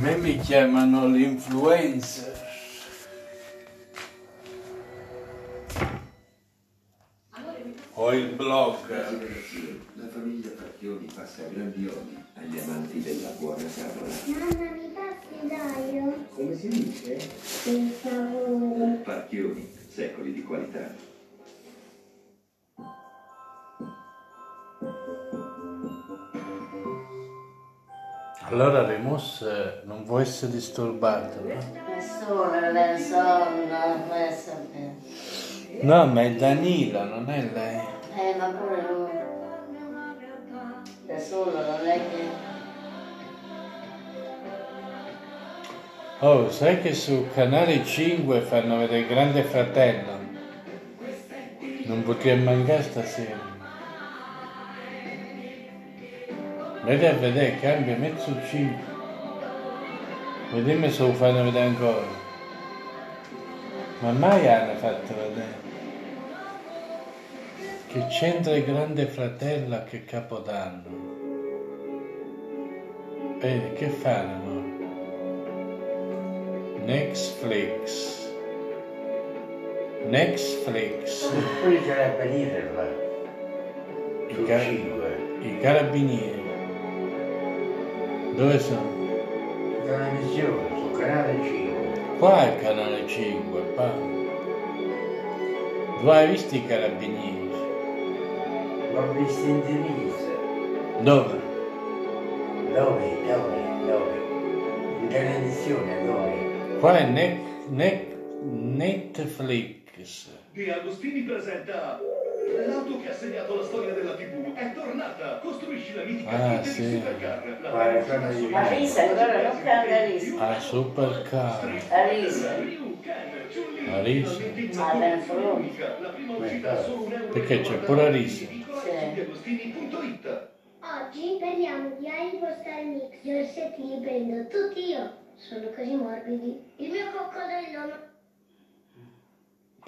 me mi chiamano l'influencer. O il blogger. La famiglia Pacchioni passa grandi odi agli amanti della buona tavola. Mamma, mi passi d'aglio? Come si dice? Per favore. Pacchioni, secoli di qualità. Allora Remus eh, non può essere disturbato, no? No, ma è Danilo, non è lei. Eh, ma pure lui. Da solo non è che... Oh, sai che su Canale 5 fanno vedere Grande Fratello? Non potremmo mancare stasera. Vedi a vedere, cambia mezzo 5. Vediamo se lo fanno vedere ancora. Ma mai hanno fatto vedere. Che c'entra il Grande Fratello a che Capodanno? Vedi, che fanno? Netflix. Netflix. Poi c'era da venire là. I, Sul car- 5. i carabinieri. Dove sono? Televisione, sul canale 5. Qua è canale 5, qua. Dove hai visto i carabinieri? L'ho visto in divisa. Dove? Dove? Dove? Dove? In televisione, dove? Qua è Net- Net- Netflix. Di Agostini presenta l'auto che ha segnato la storia della TV. È tornata! Costruisci la mitica Ah, kit sì. di Supercar. La sono uscita io. solo in Arisa, ancora non cambia Arisa. Ah, supercar. Ah, ben. La prima uscita a solo un euro. Perché c'è pure su diagostini.it. Oggi parliamo di iPostal Mix, gli orsetti li prendo tutti io. Sono così morbidi. Il mio coccodrillo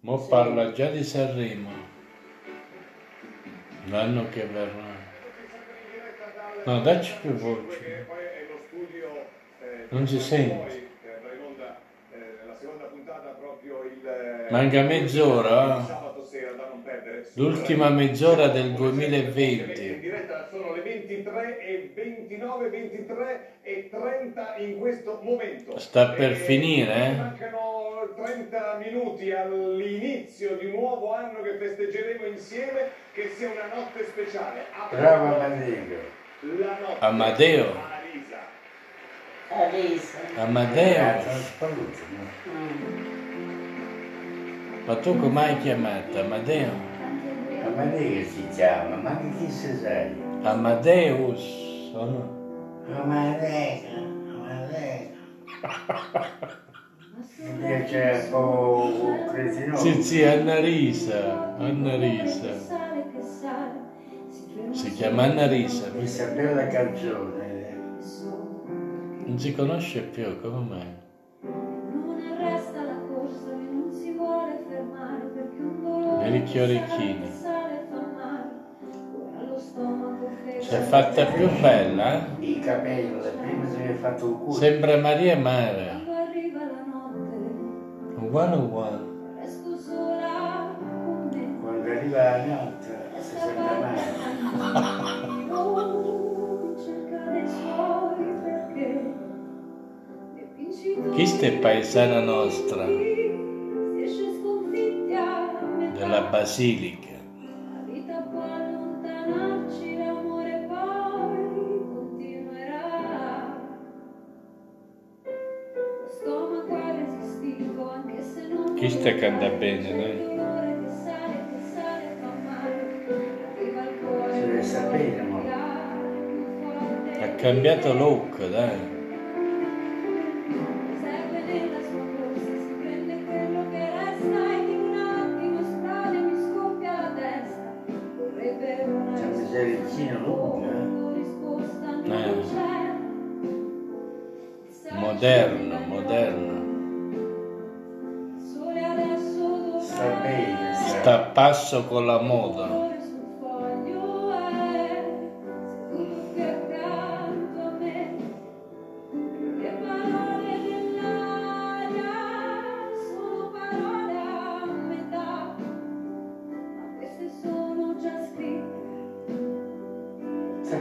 Mo parla già di Sanremo. L'anno che verrà. No, dacci più voce. Non si sente. Manca mezz'ora. eh? L'ultima mezz'ora del In 2020. diretta sono le 23 e 29, 23 e 30 in questo momento. Sta per finire, eh? Mancano 30 minuti all'inizio di un nuovo anno che festeggeremo insieme, che sia una notte speciale. Bravo Amadeo. La notte Amadeo. Marisa. Arisa. Amadeo. Mm. Ma tu come hai chiamato? Amadeo? Amadeo si chiama, ma che chi si sai? Amadeus. o no? Mi un po' cretino. Sì, sì, Annarisa. Annarisa. Si chiama Annarisa. Questa bella canzone. Non si conosce più, come mai? Non arresta la corsa che non si vuole fermare perché un dolore Vedi che orecchini. sale, sale fa male. Ora lo stomaco Si è fatta più bella, eh? I capelli, prima si è fatto il culo. Sembra Maria Mare. Quando arriva la notte Uguale uguale. resto sola con me. Quando arriva la notte, si sente male. Non cerca dei suoi perché e vincitori Chi sta è paesana nostra? Della Basilica. Chi sta canta bene, dai? che che Si deve sapere, mo. Ha cambiato look, dai. Questa è la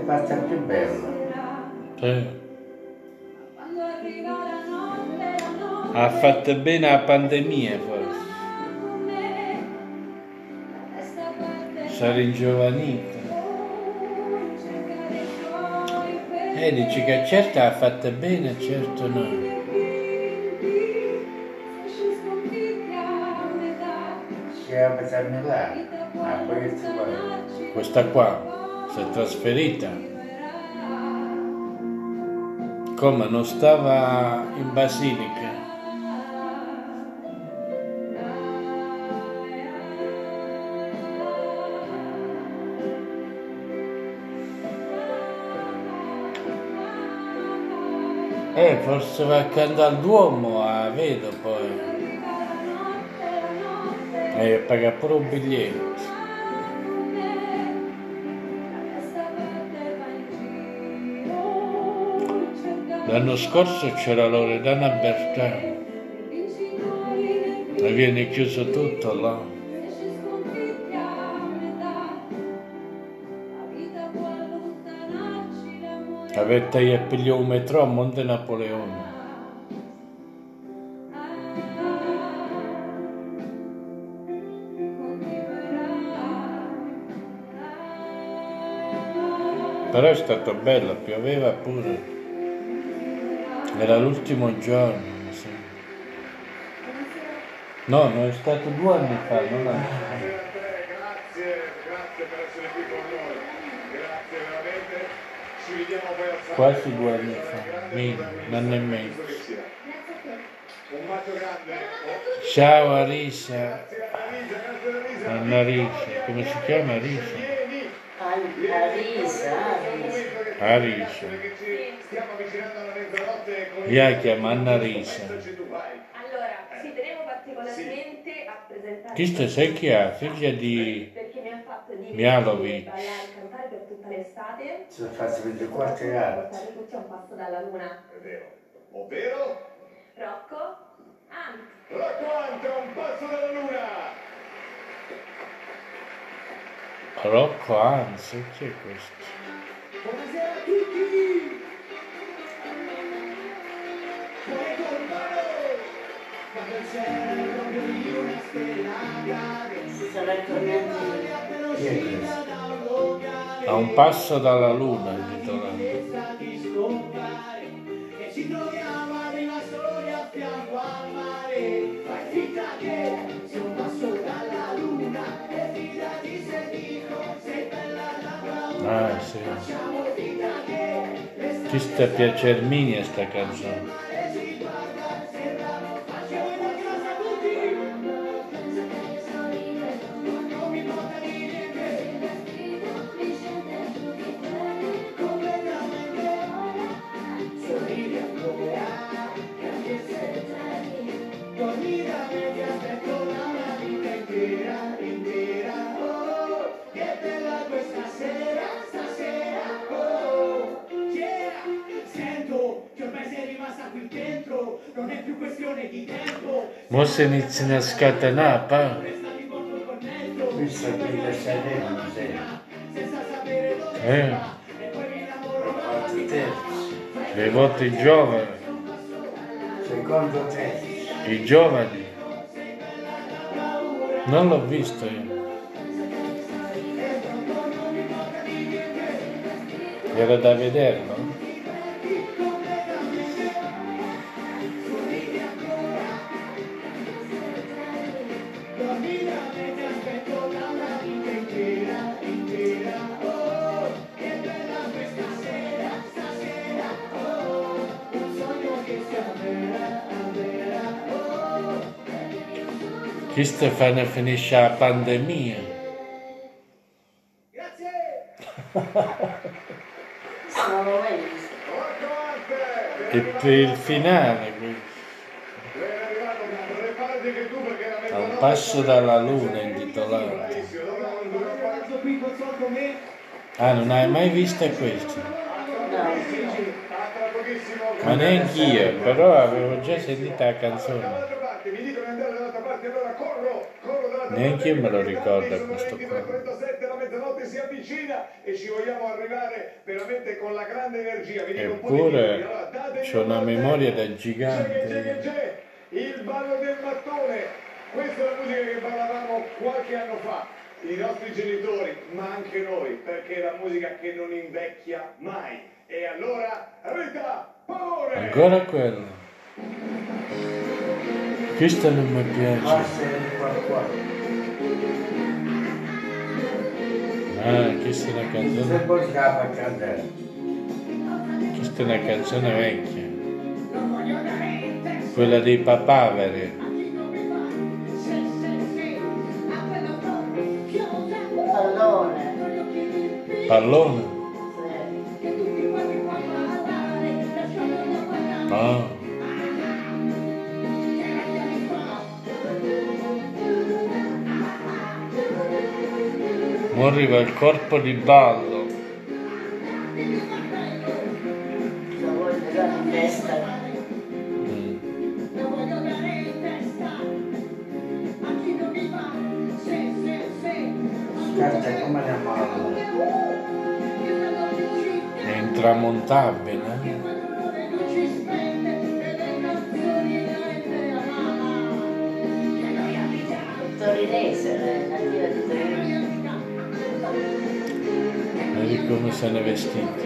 parte più bella. Sarà Sì. quando arriva la notte la notte Ha fatto bene la pandemia forse. È ringiovanita. E Eh, dici che certo ha fatto bene, certo no. Questa qua si è trasferita. Come non stava in Basilica? Eh, forse va accanto al Duomo, a vedo poi. E paga pure un biglietto. L'anno scorso c'era Loredana Bertà e viene chiuso tutto là. Avete io pigliato un metro a Monte Napoleone. Però è stato bello, pioveva pure. Era l'ultimo giorno, mi sembra. No, non è stato due anni fa, non è. Quasi due anni fa, minimo, un anno e mezzo. Ciao Arisa, Annalisa. Annalisa, come si chiama Arisa? Arisa, Arisa. Arisa. Io chiamo Anna Risa. Pensaci tu, vai. Allora, ci tenevo particolarmente a presentare Questa sai chi è? Figlia di... perché mi ha fatto divertire, Mialovic. ballare e cantare per tutta l'estate. Si sono fatti 24 e anni. portare tutti a un passo dalla luna. È vero. Ovvero? Rocco, Ant. Rocco Ante, un passo dalla luna. Rocco Anzi, chi è questo? Buonasera a tutti. Buon compagno. Quando il cielo brilla una stella Si sono tornati. Chi è questo? A un passo dalla luna, intitolato. sta di scompare e ci troviamo ad una molto il cornetto, Questa qui da Sanremo, Eh, le voti giovani, Secondo terzo. i giovani. Non l'ho visto io. Era da vederlo? Stefano finisce la pandemia? Grazie! Sono. E per il finale, questo. A un passo dalla luna intitolato. Ah, non hai mai visto questo? Ma neanche io, però avevo già sentito la canzone. Neanche io me lo ricordo questo qua. 37 la mezzanotte si avvicina e ci vogliamo arrivare veramente con la grande energia. Vi dico un po' di Eppure c'ho una un memoria da C'è, c'è, gigante. c'è, il ballo del mattone. Questa è la musica che ballavamo qualche anno fa. I nostri genitori, ma anche noi, perché è la musica che non invecchia mai. E allora, Rita, Paore! Ancora quello. Questo non mi piace. Ah, questa è una canzone. Questa è una canzone vecchia. Quella dei papaveri. Pallone. Pallone? Sì. No. Mo arriva il corpo di ballo. Lo voglio Vedi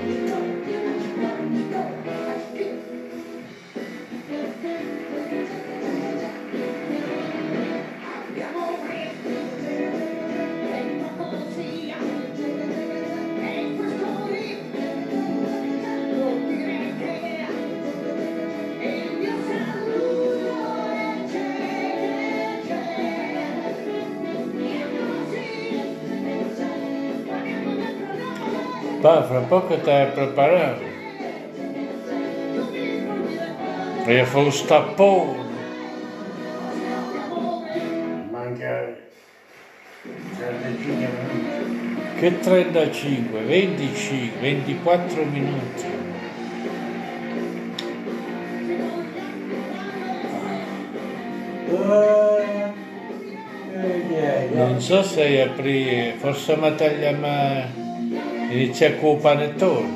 Pa, fra poco te preparato. E fa un stappone. Manca 35 minuti. Che 35, 25, 24 minuti. Non so se apri, forse ma inizia con il panettone.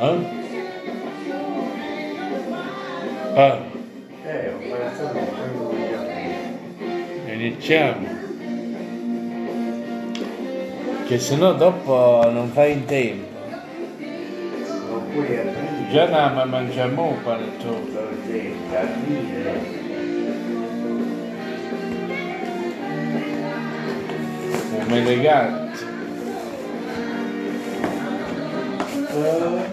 Eh? Ah, Eh, iniziamo. Che sennò dopo non fai in tempo. Già andiamo a mangiare il panettone. Un elegante. Eh,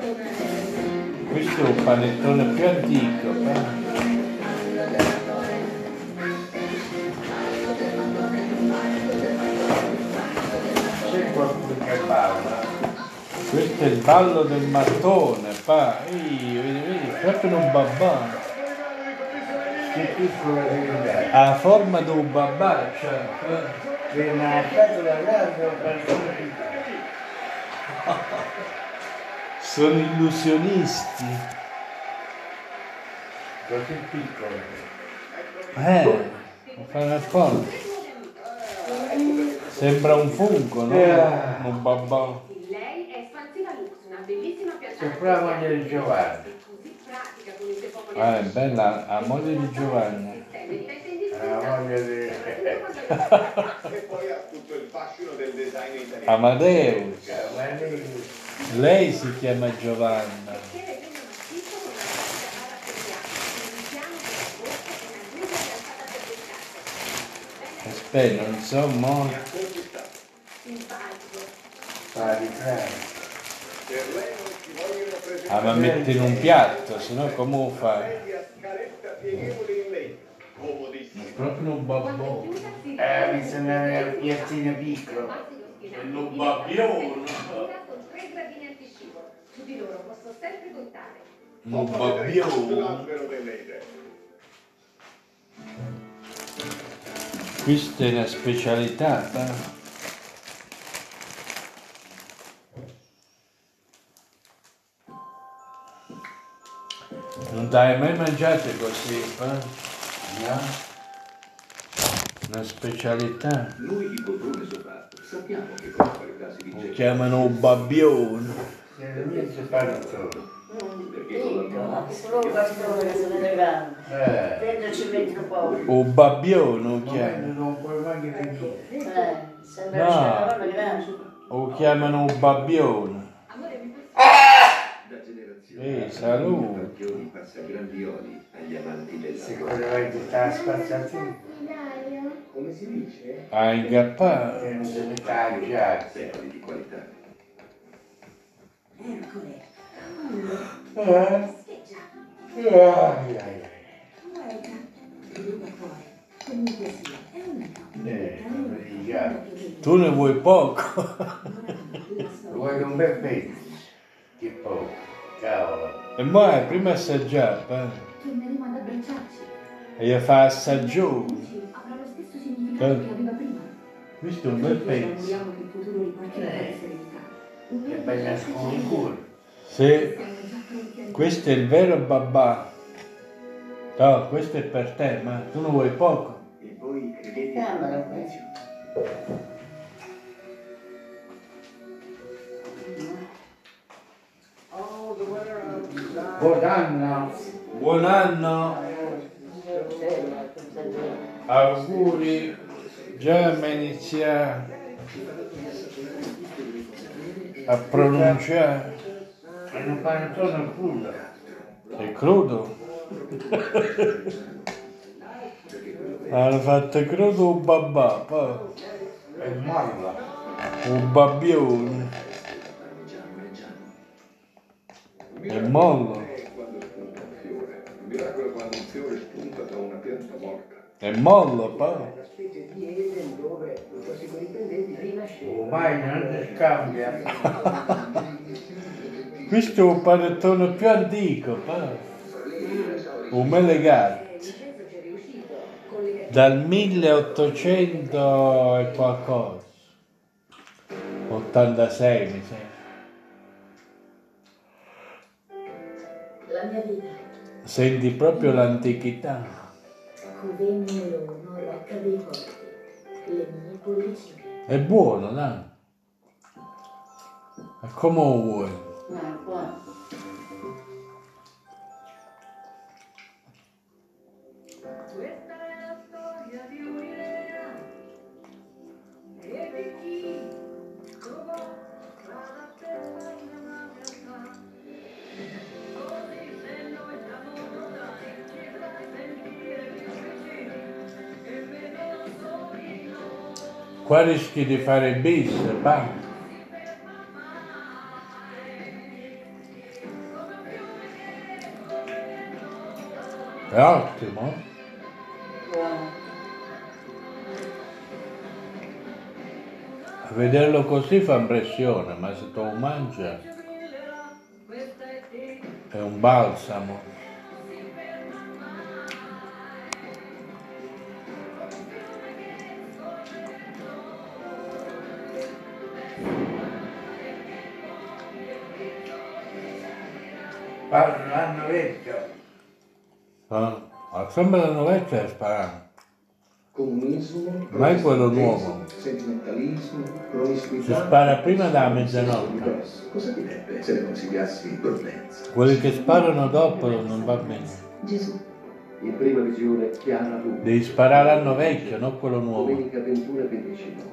Questo è un panettone più antico. pa. C'è qualcuno che parla. Questo è il ballo del mattone, pa. Io, vedi, vedi, proprio un babà. Che piccolo. Ha la forma di un babà, cioè. eh. Prima a scatola grande o persone Sono illusionisti. così piccole. Eh, lo fanno apposta. Sembra un fungo, no? Eh. Un babà. Lei è Espansiva Lux, una bellissima. C'è pure la moglie di Giovanni. Così pratica con i suoi popoli. Ah, è bella, la moglie di Giovanni. La moglie di... E poi ha tutto il fascino del design italiano. Amadeus. Giovanni. Lei si chiama Giovanna. Aspetta, non so mo. Fa presentare Ah, ma metti in un piatto, sennò come lo fai? legno. Comodissima. Proprio un babbo. Eh, bisogna avere il piattino piccolo. Un babbione. Su di loro posso sempre contare. Un babbione. L'albero delle idee. Questa è una specialità, eh? Non t'hai mai mangiato così, eh? No? Una specialità. Noi di poltrone soprattutto sappiamo che con qualità si Lo vince chiamano babbione. Se non mi separo solo. perché con la Dico, solo bastone sono elegante. Eh. Dentro ci mettono poco. O babbione lo Non, chiamano. non puoi neanche venire. Eh, sembra una roba grande. O chiamano babbione. Amore, mi puoi da generazione Eh, a salute. generazione passa grandi oli agli amanti della Sicuramente sta spazzatura. Come si dice? A ingappare. Che non se ne tagliare. secoli di qualità. Ercole, Eh? scheggia, Ai, ai, ai. guarda, comunque sia, è donna. Eh. Tu ne vuoi poco. Vuoi un bel pezzo? Che poco. Cavolo. E mo' è prima assaggiare, eh? Torneremo ad abbracciarci. E gli fa assaggione. Avrà lo stesso significato che aveva prima. Questo è un bel pezzo. Auguriamo che il futuro riparti con serenità. Che Siamo già pronti a questo è il vero babà. No, questo è per te, ma tu ne vuoi poco. E voi credete Camera, questo. Buon anno. Buon anno, auguri. Già mi inizia a pronunciare. E non panettone crudo. È crudo? Hanno fatto crudo un babà, poi E molla. un babbione. E mollo. Quando spunta un fiore. Un miracolo quando un fiore spunta da una pianta morta. E mollo, poi. specie di Eden dove i tossicodipendenti non si scambia. Questo è un panettone più antico. Un melegato. Le Dal 1800 e qualcosa. 86 mi sembra. La mia vita, Senti proprio l'antichità. rocca dei porti, le mie bollicine. È buono, no? Ma come vuoi? No, qua. Qua rischi di fare bis, va. È ottimo. A vederlo così fa impressione, ma se tu te. è un balsamo. Sembra la vecchia sparare. Comunismo, Ma è quello nuovo. sentimentalismo, Si promiscuità. spara prima della mezzanotte. Cosa direbbe se ne consigliassi prudenza? Quelli che sparano dopo non va bene. Gesù, In prima visione chiara tu. Devi sparare l'anno vecchio, non quello nuovo. Domenica 21 e 25.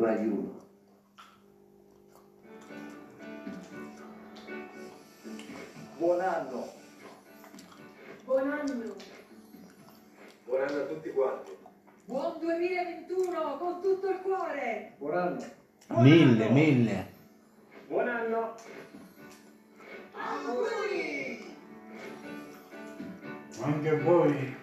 Rai 1. Buon anno. Buon anno. Buon anno a tutti quanti. Buon 2021 con tutto il cuore. Buon anno. Mille, mille. Buon anno. Anche voi.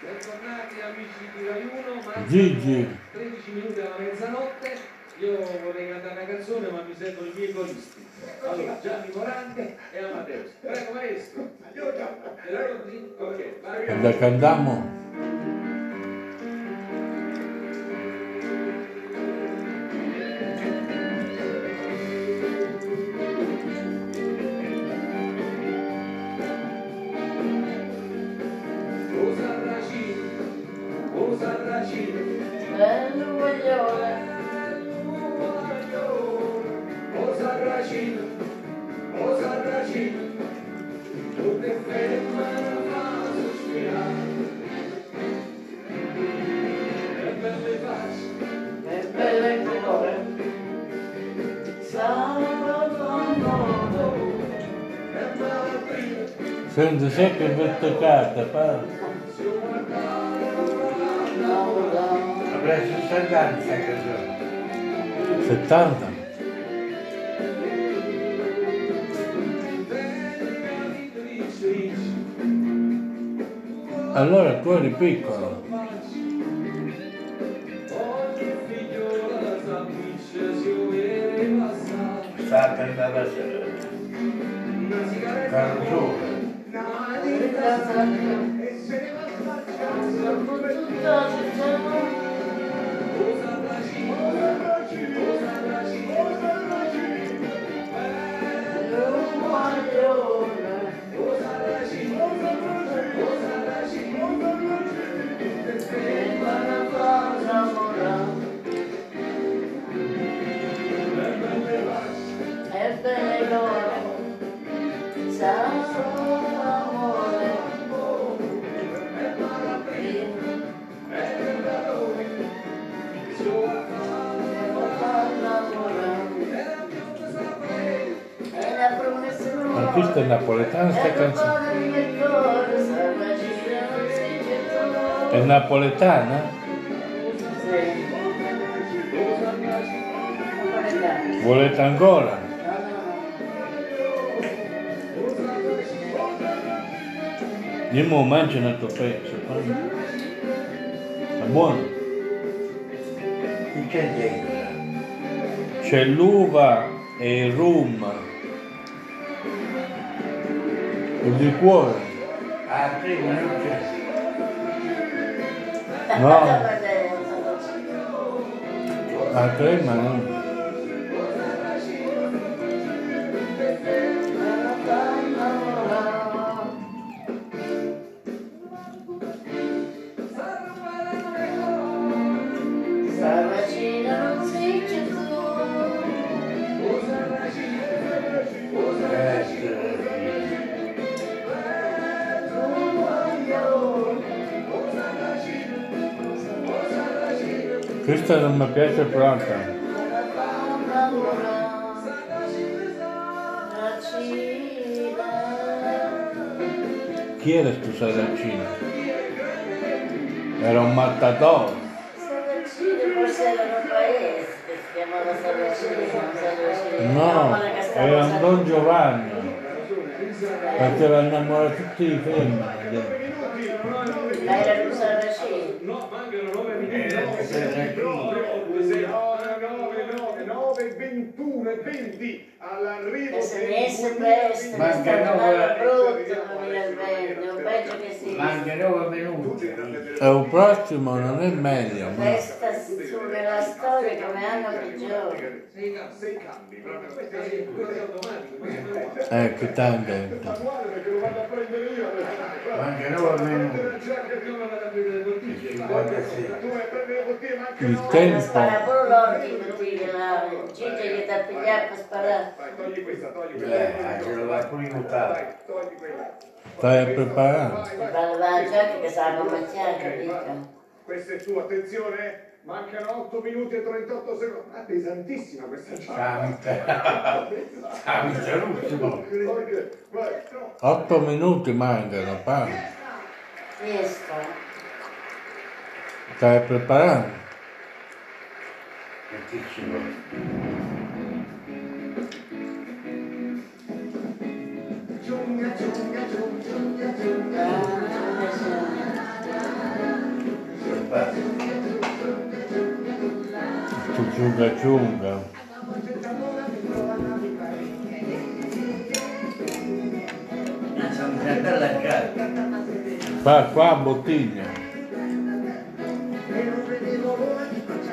Bentornati amici di Rai 1, marzo Gigi. 13 minuti alla mezzanotte. Io vorrei cantare una canzone ma mi servono i miei coristi. Allora, Gianni Morandi e Amadeus. Prego maestro. Aiuto. Era pronti? Ok. E la cantiamo? Sempre questa carta, fa. Avrei 60 anni sta canzone. 70? Allora tu eri piccolo. E se Ma questa è napoletana sta canzone? È napoletana? Volete ancora? Io mo mangio un altro pezzo. poi. È buono. Chi c'è dentro? C'è l'uva e il rum. Il liquore. Ah, prima non c'è. Questa non mi piace proprio. Chi era saracino? Un mattatore. forse era un paese che si chiamava Sarracino, No, era un Don Giovanni. Faceva innamorare tutti i femmine. Ma era un Sarracino. No, mancano 9 minuti. Eh, No, Sarracino. 9, 9, 21 e 20 all'arrivo E se del ne esce 2020. presto, Ma che sta anche no, andando eh, brutto 2020, un peggio che si Manca 9 minuti. E il prossimo non è meglio. ma- Nella storia come anno peggiore. Sei cambi. Proprio. Questo è automatico. Eh, che tangente. Manuale perché lo vado a prendere io. Manca 9 minuti. Perché non vado a prendere le bottiglie? 56. Tu vai a prendere le bottiglie, ma anche Il no. tempo. Spara pure l'ordine di dire la Gigi gli dà pigliare per sparare. Vai, togli questa, togli Eh, questa. ah, ce lo va pure in togli quella. Stai a preparare. Si fa la giacca che sa come mangiare, capito? Questo è tu, attenzione. Mancano 8 minuti e 38 secondi. Ah, pesantissima questa giacca. Cambia l'ultimo. Ok, vai. 8 minuti mancano, pa. Riesco. Stai preparando? E che ci vuole? Tu Ciunga ciunga. Pa, qua a bottiglia.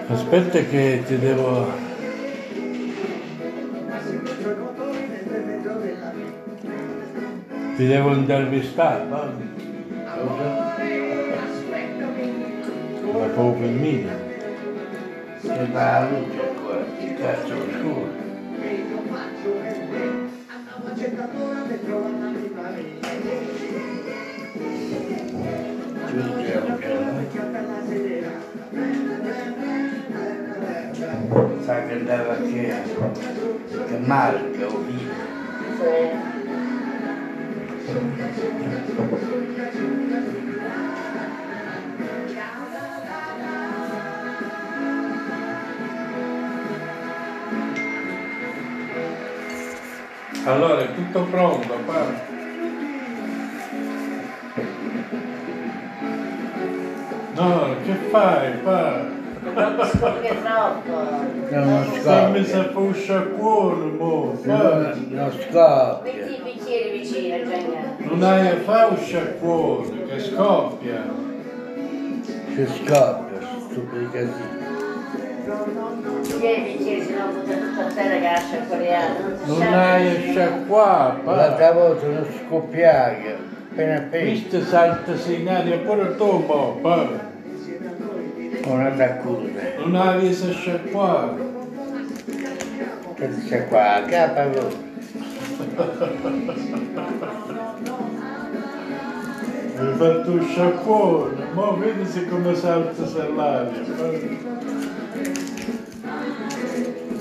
Aspetta che ti devo... Ti devo intervistare, va? Ma proprio in mia. Che va la luce qua, che cazzo scuro. Sa che andava che, che marca o vino. Allora è tutto pronto, pa. No, che fai, pa? Che troppo. Non Stammi scoppia. a fare un sciacquone, mo. Non, non scoppia. Metti i bicchieri vicino, Gianni. Non hai a fare un sciacquone, che scoppia. Che scoppia, stupidi casini. Tieni i bicchieri, sennò butta tutto a terra che lascia coreano. Non hai a sciacquare, pa. L'altra volta non scoppiava, appena appena. Questo salta segnali pure tu, mo, pa. Una d'accusa. Non hai a sciacquare. Che c'è qua, capa voi. Hai fatto un sciacquone, mo vedi se come salta sull'aria.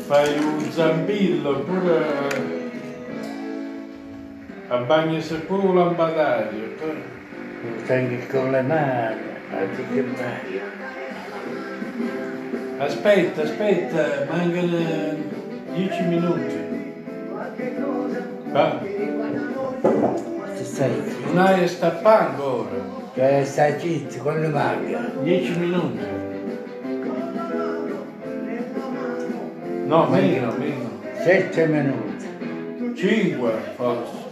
Fai un zambillo pure a bagno se pure un lampadario. Non tengo con le mani, anziché bello. Aspetta, aspetta, mancano dieci minuti. Va, non hai a stappare ancora. Stai zitto, quando manca? Dieci minuti. No, meno, meno. Sette minuti. Cinque forse.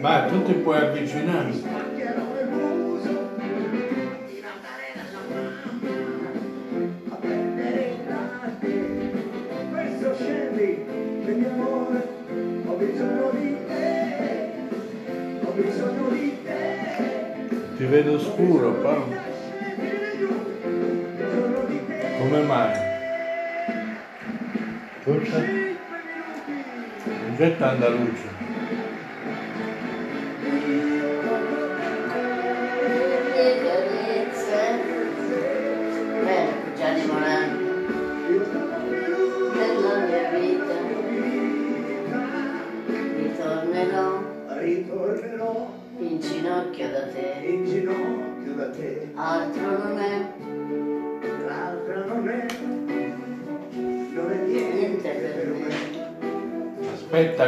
Ma tu ti puoi avvicinare. Questo scendi, quindi amore, Come mai? Forse? Non c'è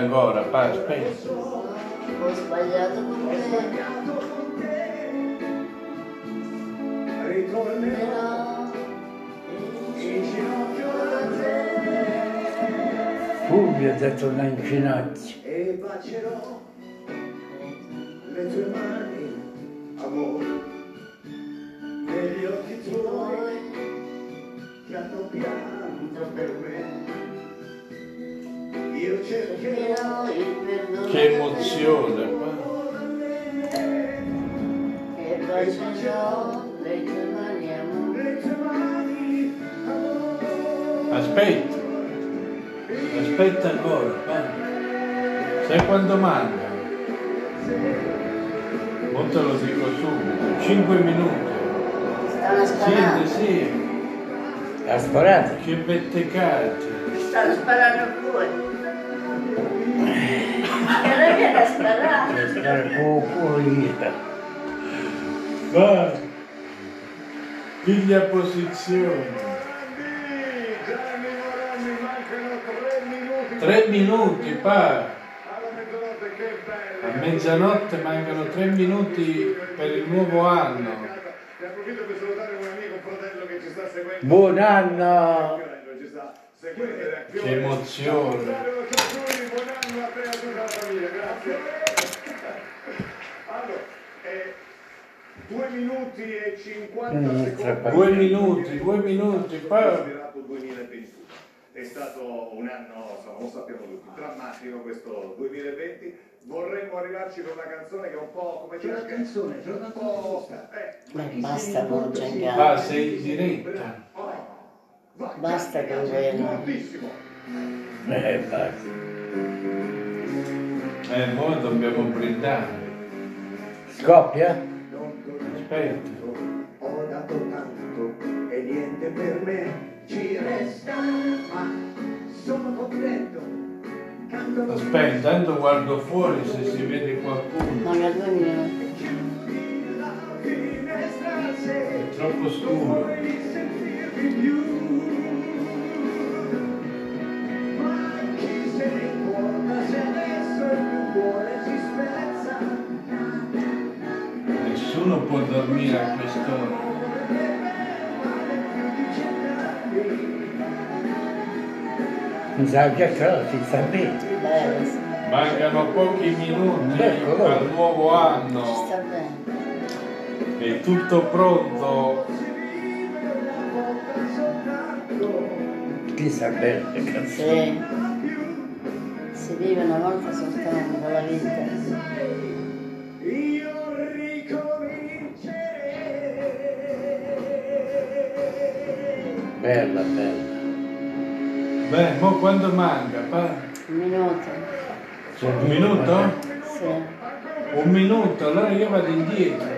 ancora, pa, aspetta. Ho sbagliato con te. Sbagliato con te, ritornerò in ginocchio da te Fulvio ti torna in ginocchio. e bacerò le tue mani, amore, negli occhi tuoi che hanno pianto per me. Mani, amore. Aspetta. Aspetta ancora. Sai quanto manca? Mo te lo dico subito. Cinque minuti. Stanno Sì, sparando. sì. Ha sparato? Che bettecate. Stanno sparando pure. E lei viene a sparare. Per stare con io. Va. Piglia posizione. Gianni Morandi, mancano tre minuti. Tre minuti, pa. Alla mezzanotte, che bello. A mezzanotte mancano tre minuti per il nuovo anno. approfitto per salutare un amico, un fratello che ci sta seguendo. Buon anno! Ci sta seguendo da Fiore. Che emozione. Buon anno a te e a tutta la famiglia, grazie. Allora, eh, due minuti e 50 Mm, secondi. tre Due minuti, due minuti, poi Considerato 2021. È stato un anno, insomma, lo sappiamo tutti, drammatico questo 2020. Vorremmo arrivarci con una canzone che è un po' come dire. Una canzone, c'è un po'. Eh, Ma basta va, sei in diretta. Basta con quello. fortissimo. Eh, basta. Eh, noi dobbiamo brindare. Scoppia? Aspetta. Ho dato tanto e niente per me ci resta, ma sono contento. Aspetta, intanto guardo fuori se si vede qualcuno. Minuti. la finestra se È troppo scuro. Nessuno può dormire a quest'ora. Mi sa già che allora si sta bene. Mancano pochi minuti Eccolo. al nuovo Ci anno. sta bene. È tutto pronto. Chi sta bene le canzoni? Sì. Si vive una volta soltanto la vita. Io ricomincerei. Bella, bella. Beh, mo quando manca? Pa? Un minuto. Un minuto? Sì. Un minuto, allora io vado indietro.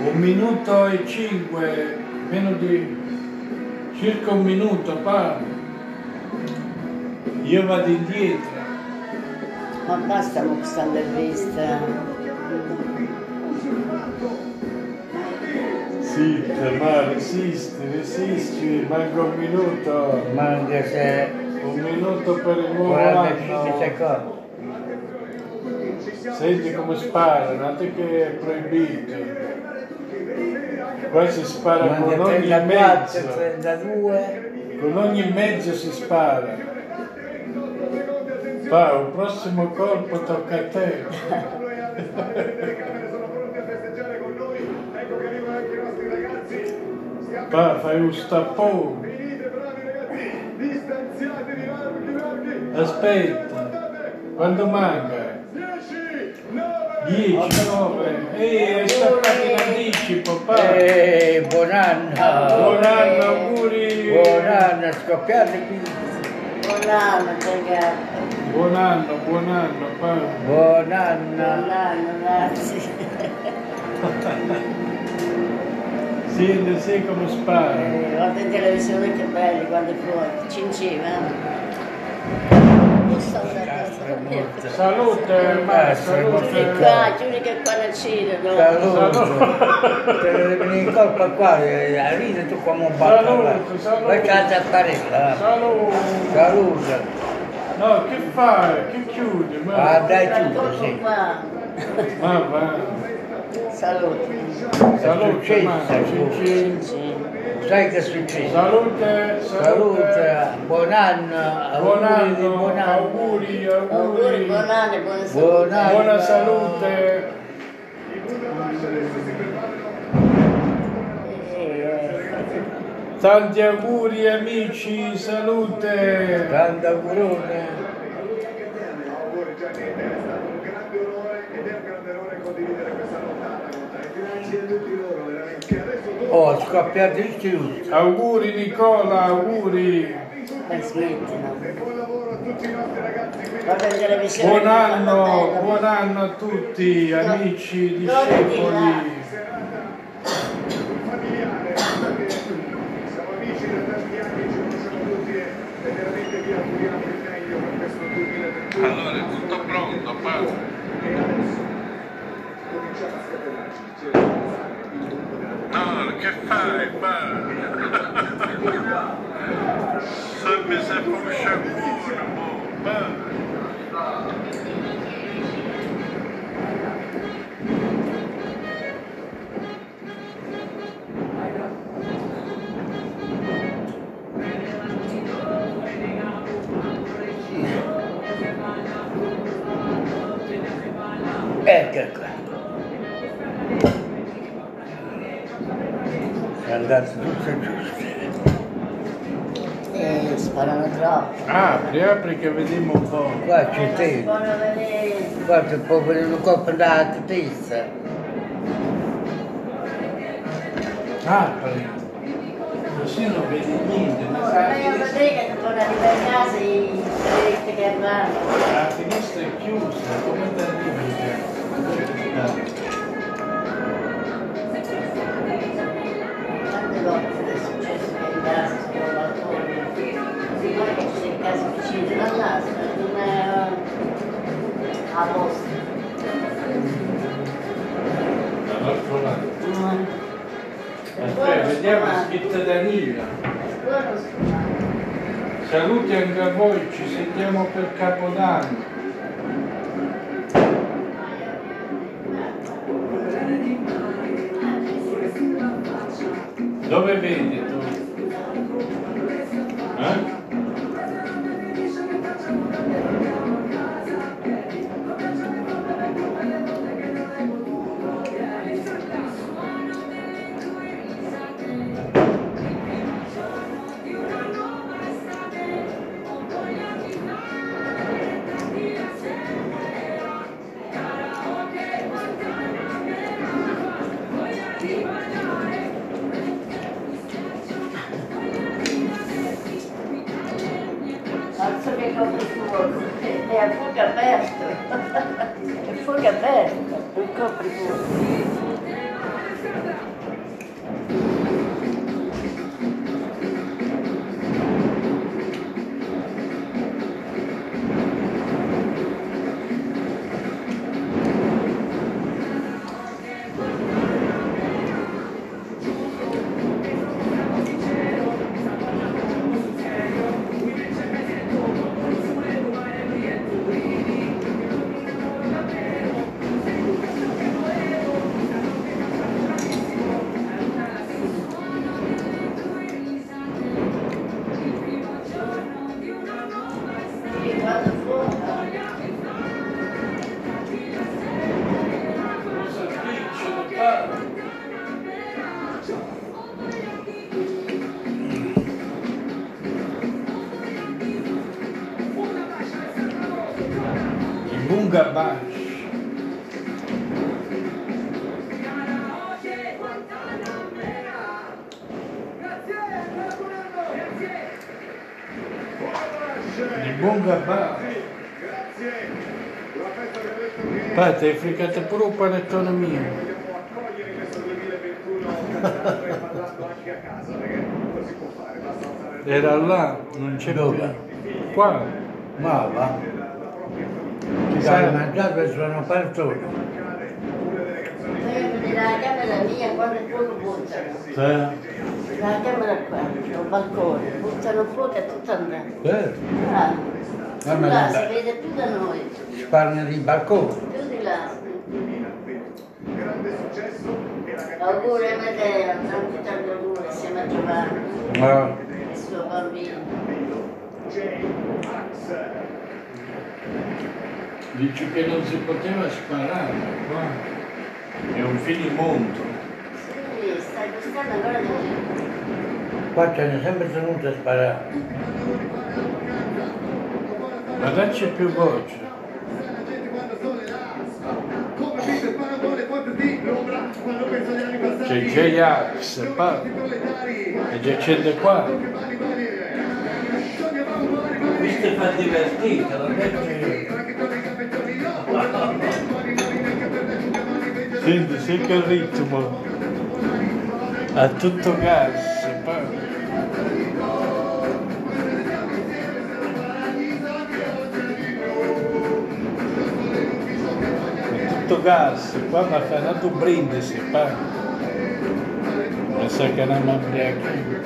Un minuto e cinque, meno di circa un minuto, pa. Io vado indietro. Ma basta con questa intervista. Sì, ma resisti, resisti, manca un minuto. Manca se Un minuto per il nuovo 45 anno. secondi. Senti come sparano, guarda che è proibito. Qua si spara con ogni 34, mezzo. 32. Con ogni mezzo si spara. Pa, un prossimo colpo tocca a te. Pa, fai un stappone. Aspetta, quando manca? 10, 9, 10, 9. Ehi, è staccato in anticipo, pa. Eh, buon anno! Buon anno, auguri. Buon anno, scoppiate qui. Buon anno, ragazzi. Buon anno, buon anno, pa. Buon Buon anno. anno, grazie. Senti, sai come spara. Eh, Guarda in televisione che belli, guarda fuori. Cincina. Salute, ma Eh, salute. Qua, chiudi che qua non c'è, no? Saluto. Te ne vieni in colpa qua, eh, arrivi tu come un batto. Salute, salute. Salute. Saluto. No, che fai? Che chiudi? Ah, Ma, dai Ecco chiudo, sì. qua. ma va. Salute. Salute, successo? ma. Sai che è successo? Salute, salute. Salute, buon anno, Buon anno, buon anno. auguri, Auguri, buon anno buona Buon salute. anno. Buona salute. Tanti auguri amici, salute. Grande augurone. auguri Gianni, è stato un grande onore ed è un grande onore condividere questa nottata con te. Grazie a tutti loro, veramente. Che adesso tu Oh, scoppiate il chiuso. Auguri Nicola, auguri. Buon lavoro a tutti i nostri ragazzi qui. Guarda in televisione. Buon che fanno anno, buon anno a tutti, amici, discepoli. familiare, perché siamo amici da tanti anni, ci conosciamo tutti veramente vi auguriamo il meglio per questo 2021. Allora è tutto pronto, padre. E adesso cominciamo a scatenarci, che fai, ma... Sempre se foscia buono, ma... Ecco, ecco. Andato tutto giusto. E sparano troppo. Apri, apri che vediamo un po'. Qua c'è Eh, te. non si può. Qua proprio una coppa da testa. Apri. Così non vedi niente, ma a vedere che ti può arrivare a casa i che vanno. la finestra è chiusa, come ti arrivi? A posto. Dall'altro lato. Vediamo scritto Danila. Saluti anche a voi, ci sentiamo per Capodanno. Dove vedi può fare, basta alzare il Era là, non c'è. Dove? Qua. Ma va. Ci Sai- delle canzoni poi a vedere la camera mia quando il fuoco buttano. Eh? La camera qua, c'è un balcone, buttano fuoco e tutto andato. Certo. Ah, Ah, là si vede più da noi, Sparano di balcone. 2020. Grande successo e la Auguri a Medea, tanti tanti auguri assieme a Giovanni Ma e il suo bambino. Dici che non si poteva sparare qua. È un finimondo. Sì, sta gustando ancora di più. qua ne è sempre tenuto a sparare. Ma dacci più voce. Come Peter Pan vuole poi più l'ombra quando penso agli anni passati. C'è J-Ax, e già accende qua. Questo fa divertire, non è che... Senti, sai che ritmo. A tutto gas. A tutto gas, un brindisi, pa. Mi sa che andiamo a ubriachi.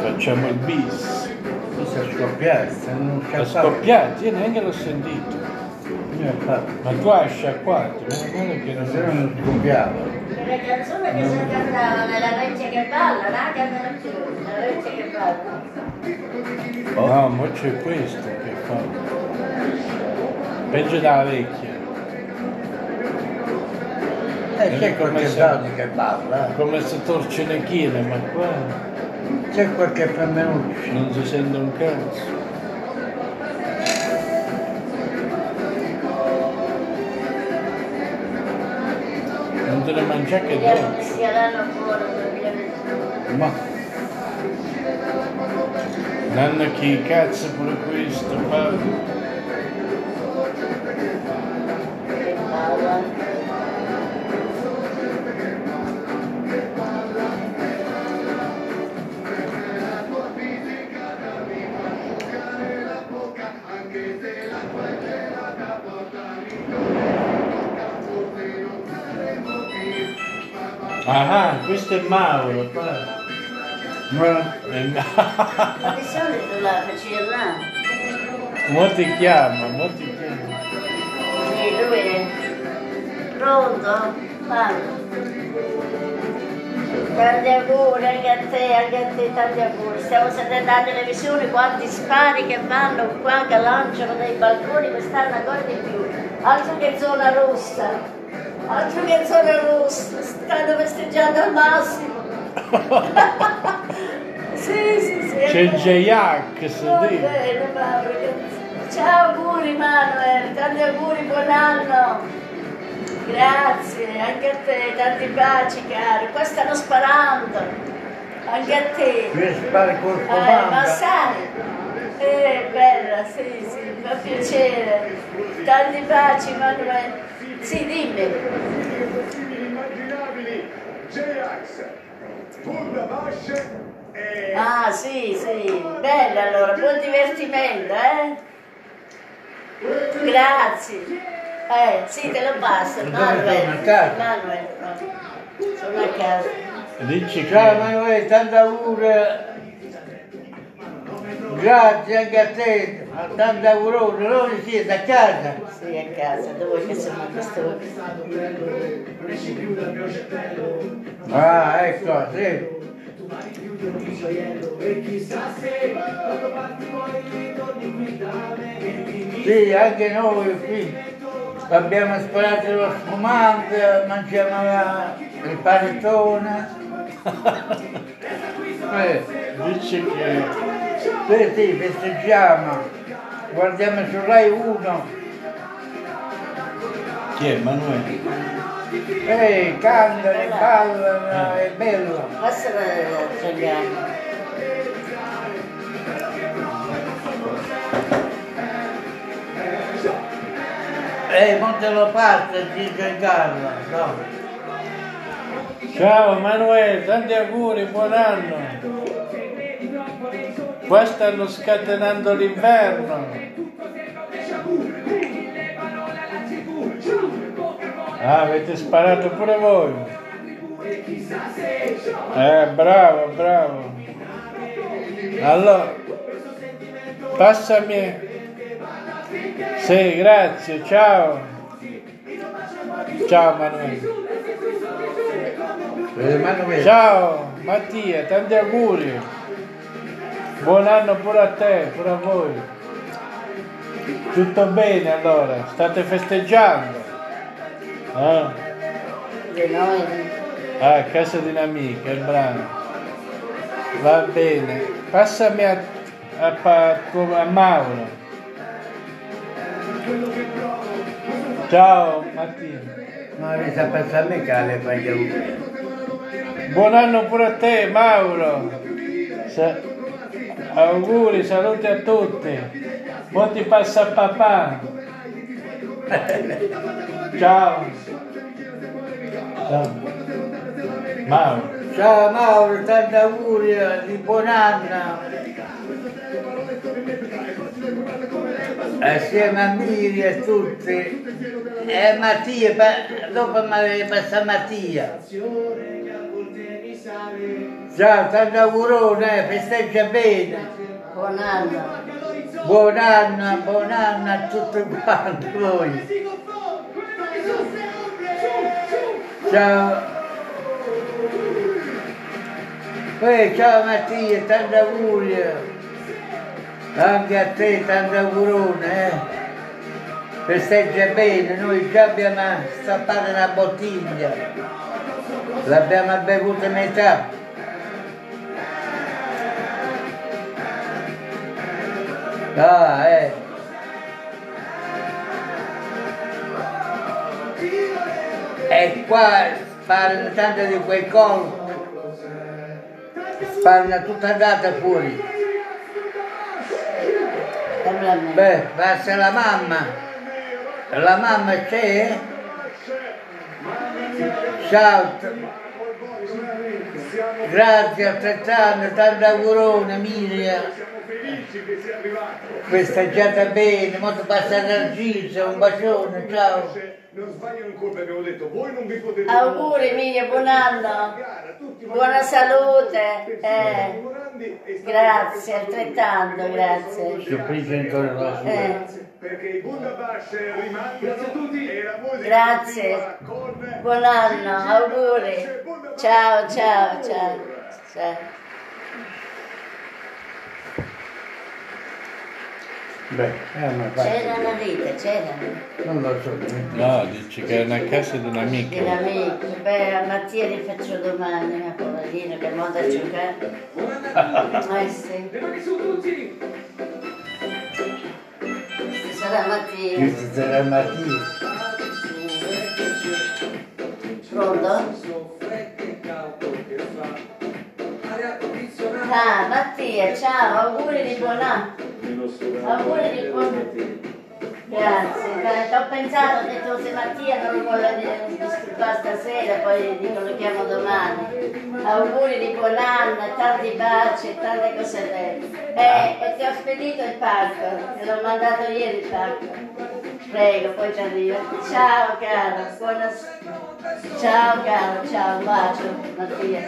Facciamo il bis. Questo è scoppiato, Ha scappando. scoppiato, io neanche l'ho sentito. Ma tu hai sciacquato, meno male che non no non scoppiava. Quella canzone che si cantava nella vecchia che balla, la cantano più, la vecchia che balla. No, ma c'è questo che fa. Peggio della vecchia. Eh, c'è come qualche se- donne che balla, eh. Come se torce le chine, ma qua c'è qualche femminuccio. non si sente un cazzo. Non te ne mangia che Vediamo dolce. che sia l'anno fuori, ovviamente. Ma Nanna chi cazzo pure questo, Paolo. Ah, questo è Mauro, Paolo. Ma Ma di solito la faceva. Mo ti chiama, mo ti chiama. Sì, lui è pronto? Tanti auguri anche a te, anche a te, tanti auguri. Stiamo sentendo alla televisione quanti spari che vanno qua, che lanciano dai balconi, quest'anno ancora di più. Altro che zona rossa, altro che zona rossa, stanno festeggiando al massimo. sì, sì, sì. C'è grazie. Ciao, auguri Manuel, tanti auguri, buon anno. Grazie, anche a te, tanti baci caro. Qua stanno sparando. Anche a te. qui spari col Eh, ma comando. sai, eh, bella, sì, sì, mi fa piacere. Tanti baci Manuel. Sì, dimmi. inimmaginabili J-Ax, Budapest e... Ah, sì, sì, bella allora, buon divertimento, eh? Grazie. Eh, sì, te lo passo, Manuel. Manuel, no. sono a casa. Dici Ciao che Manuele, tanti auguri. Grazie anche a te, tanti auguri. Dove siete? A casa? Sì, a casa, dove che sono a quest'ora? Ah, ecco, sì. Sì, anche noi qui abbiamo sparato lo spumante, mangiamo il panettone. Eh, dici che sì, sì, festeggiamo, guardiamo su Rai 1, chi è Manuele? eh, cantano, ballano, è bello. Passa la tagliamo. Eh, monte lo parte, dice Carlo, no. Ciao Manuele, tanti auguri, buon anno. Qua stanno scatenando l'inverno. Ah, avete sparato pure voi. Eh, bravo, bravo. Allora, passami. Sì, grazie, ciao. Ciao Manuele. Eh, Manuele. Ciao Mattia, tanti auguri. Buon anno pure a te, pure a voi. Tutto bene allora? State festeggiando? Ah, Di noi. ah, a casa di un'amica, è bravo. Va bene. Passami a, a, pa- a Mauro. Ciao Mattia. Ma mi sa a che le fai. Buon anno pure a te, Mauro. Sa- auguri, saluti a tutti. Buon ti passa a papà. Ciao. Ciao. Mauro. Ciao Mauro, tanti auguri eh, di buon anno. Assieme a Miri e tutti. E Mattia, dopo passa Mattia. Ciao, tanti auguroni, eh, festeggia bene. Buon anno. Buon anno, buon anno a tutti quanti voi. Ciao. Poi ciao Mattia, tanti auguri. Anche a te, tanti auguroni, eh. festeggia bene, noi già abbiamo stappato una bottiglia, l'abbiamo bevuta metà. Ah, eh. E qua sparano tanto di quei colpi, sparano tutta data fuori. Beh, passa la mamma. La mamma c'è? Ciao. Grazie altrettanto, tanto augurone. Felici che sia arrivato. Festeggiata bene, molto passata al Gilso, un bacione, ciao. Non sbaglio in colpa, abbiamo detto, voi non vi potete Auguri Emilia, buon anno. Buona salute. Eh, grazie, altrettanto, grazie. Sorpresa in corso. Eh, perché i Bundabash rimangono e la musica grazie. con Buon anno, auguri. Ciao, ciao, ciao. ciao. Beh, è una parte. C'era una vita, c'era. Non lo so. No, dici che è una casa di un'amica. Dinamico. Beh, a Mattia li faccio domani, a poverino, che modo a giocare. Eh sì. Mattia. Questo sarà Mattia. Pronto? Ah, Mattia, ciao, auguri di buon anno. Auguri di buon anno. Grazie, ho pensato, ho detto se Mattia non vuole disturbare stasera, poi dico lo chiamo domani. Auguri di buon anno, tanti baci e tante cose belle. Eh, e ti ho spedito il pacco, te l'ho mandato ieri il pacco. Prego, poi ti arriva. Ciao caro, buona... Ciao caro, ciao, un bacio Mattia.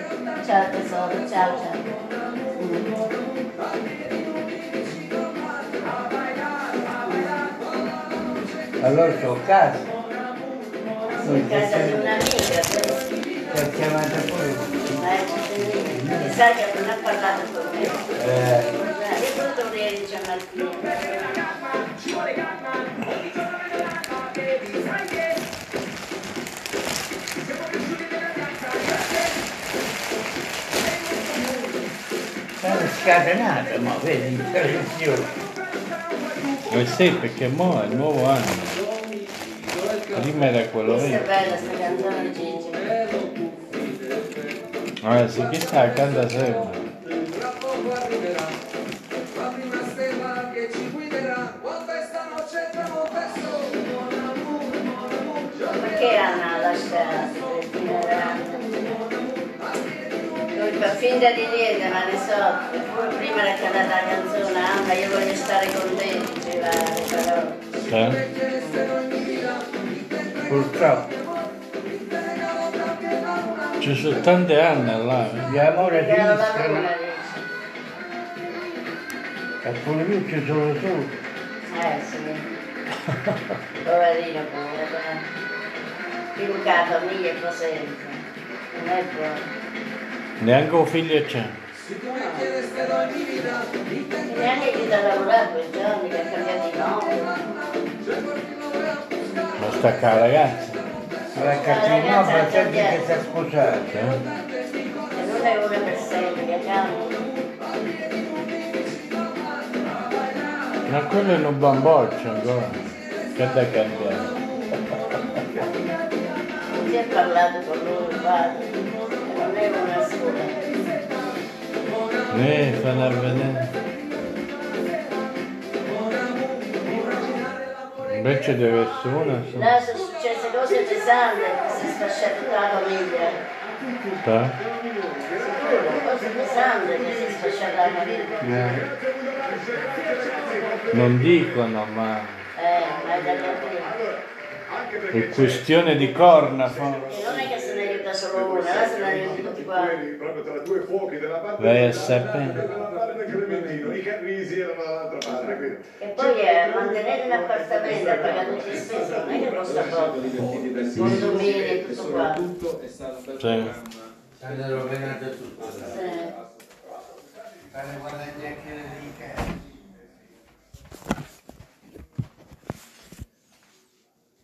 Ciao tesoro, ciao ciao. Allora sono a casa. Sono in casa di un'amica, Ti ha chiamato pure. mi sa che non ha parlato con me. Eh, tutto ieri dice Mattia. sono scatenata, ma vedi, interruzione. Eh sì, perché mo è il nuovo anno. Prima era quello Questa è lì. bella sta canzone Gigi. Ah, sì, chi sta canta sempre. Fa finta di niente, ma ne so, prima era cantata la canzone Anna, io voglio stare con te, diceva parole. Sì? Purtroppo, Ci sono tante anni là. eh. gli amori Perché era la finiscono luna, e pure io ci sono tu. Eh sì. Poverino pure, eh. Educato a mille cosente. Non è buono. Neanche un figlio c'è. Neanche chi da lavorare quei giorni che ha cambiato di nome. Ma sta la ragazza. La cattiva ma sempre che si è sposato. Sì? E non è una per sempre, cambia. Ma quello è un bamboccio ancora. Che da cambiare. Non si è parlato con lui, il padre. Eh, a vedere. Invece deve essere una sola. Là sono successe cose pesanti, si è sfasciata tutta la famiglia. Sta? Sicuro, cose pesanti che si è sfasciata la famiglia. Eh, Non dicono, ma Eh, ma è da capire. è questione di corna. E non è che se ne aiuta solo una, se ne aiuta tutti quanti. proprio tra due fuochi della parte Vai a sapere. dalla parte del Clementino, i Carrisi erano dall'altra parte. quindi- E poi eh, mantenere un appartamento a pagare tutte le spese non è che costa poco. Condomini e tutto quanto. Sì. hanno rovinato tutto. Sì. Fanno guadagnare